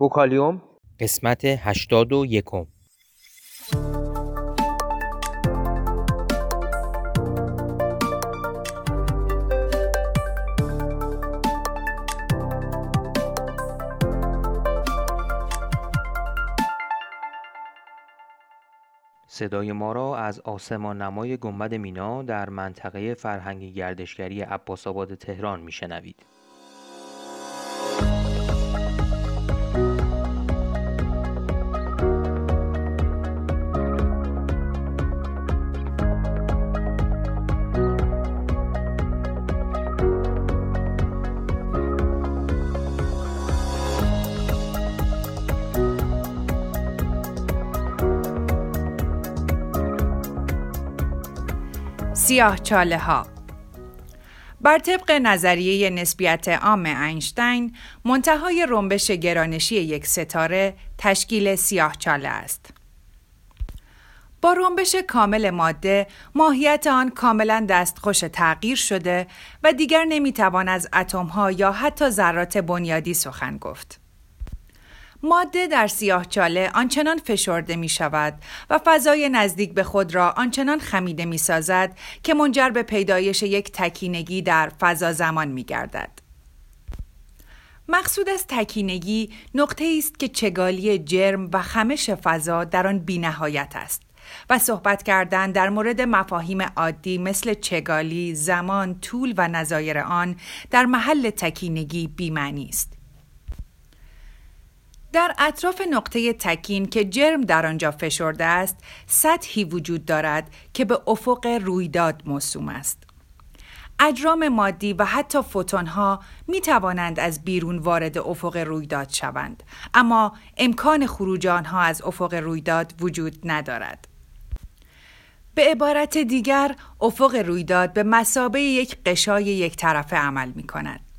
بوکالیوم قسمت هشتاد و یکم صدای ما را از آسمان نمای گنبد مینا در منطقه فرهنگی گردشگری عباس آباد تهران میشنوید. سیاه چاله ها بر طبق نظریه نسبیت عام اینشتین منتهای رنبش گرانشی یک ستاره تشکیل سیاه چاله است. با رنبش کامل ماده ماهیت آن کاملا دستخوش تغییر شده و دیگر نمی‌توان از اتم ها یا حتی ذرات بنیادی سخن گفت. ماده در سیاه چاله آنچنان فشرده می شود و فضای نزدیک به خود را آنچنان خمیده می سازد که منجر به پیدایش یک تکینگی در فضا زمان می گردد. مقصود از تکینگی نقطه است که چگالی جرم و خمش فضا در آن بینهایت است و صحبت کردن در مورد مفاهیم عادی مثل چگالی، زمان، طول و نظایر آن در محل تکینگی بیمعنی است. در اطراف نقطه تکین که جرم در آنجا فشرده است سطحی وجود دارد که به افق رویداد موسوم است. اجرام مادی و حتی فوتون ها می توانند از بیرون وارد افق رویداد شوند اما امکان خروج آنها از افق رویداد وجود ندارد. به عبارت دیگر افق رویداد به مسابه یک قشای یک طرفه عمل می کند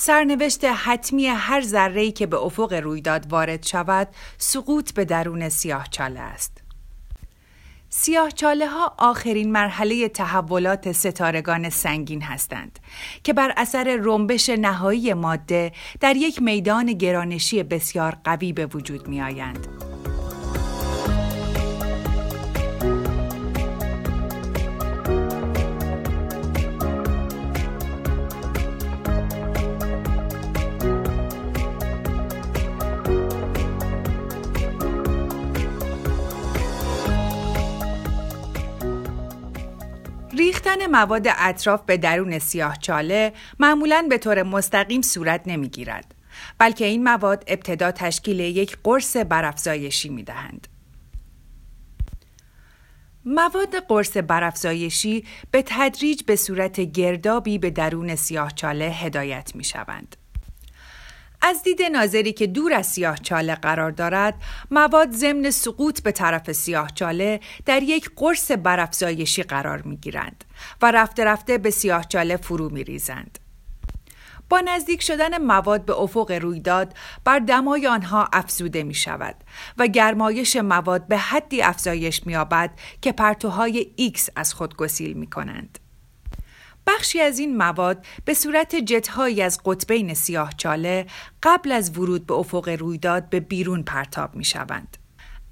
سرنوشت حتمی هر ذره‌ای که به افق رویداد وارد شود سقوط به درون سیاهچاله است. سیاهچاله ها آخرین مرحله تحولات ستارگان سنگین هستند که بر اثر رنبش نهایی ماده در یک میدان گرانشی بسیار قوی به وجود می آیند. ریختن مواد اطراف به درون سیاه چاله معمولا به طور مستقیم صورت نمی گیرد بلکه این مواد ابتدا تشکیل یک قرص برافزایشی می دهند. مواد قرص برافزایشی به تدریج به صورت گردابی به درون سیاهچاله هدایت می شوند. از دید ناظری که دور از سیاه چاله قرار دارد مواد ضمن سقوط به طرف سیاه چاله در یک قرص برافزایشی قرار می گیرند و رفته رفته به سیاه چاله فرو می ریزند. با نزدیک شدن مواد به افق رویداد بر دمای آنها افزوده می شود و گرمایش مواد به حدی افزایش می که پرتوهای X از خود گسیل می کنند. بخشی از این مواد به صورت جتهایی از قطبین سیاه چاله قبل از ورود به افق رویداد به بیرون پرتاب می شوند.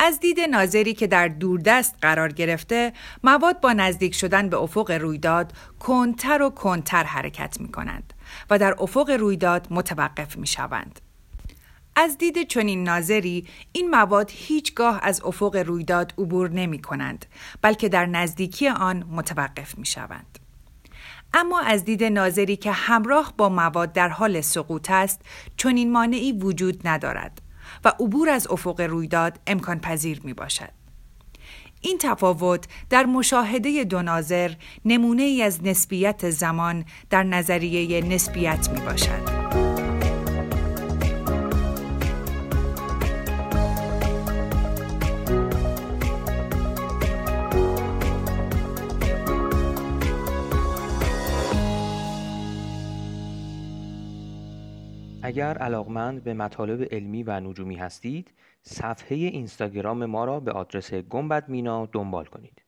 از دید ناظری که در دوردست قرار گرفته مواد با نزدیک شدن به افق رویداد کنتر و کنتر حرکت می کنند و در افق رویداد متوقف می شوند. از دید چنین ناظری این مواد هیچگاه از افق رویداد عبور نمی کنند بلکه در نزدیکی آن متوقف می شوند. اما از دید ناظری که همراه با مواد در حال سقوط است چون این مانعی وجود ندارد و عبور از افق رویداد امکان پذیر می باشد. این تفاوت در مشاهده دو ناظر نمونه ای از نسبیت زمان در نظریه نسبیت می باشد. اگر علاقمند به مطالب علمی و نجومی هستید صفحه اینستاگرام ما را به آدرس گنبد مینا دنبال کنید.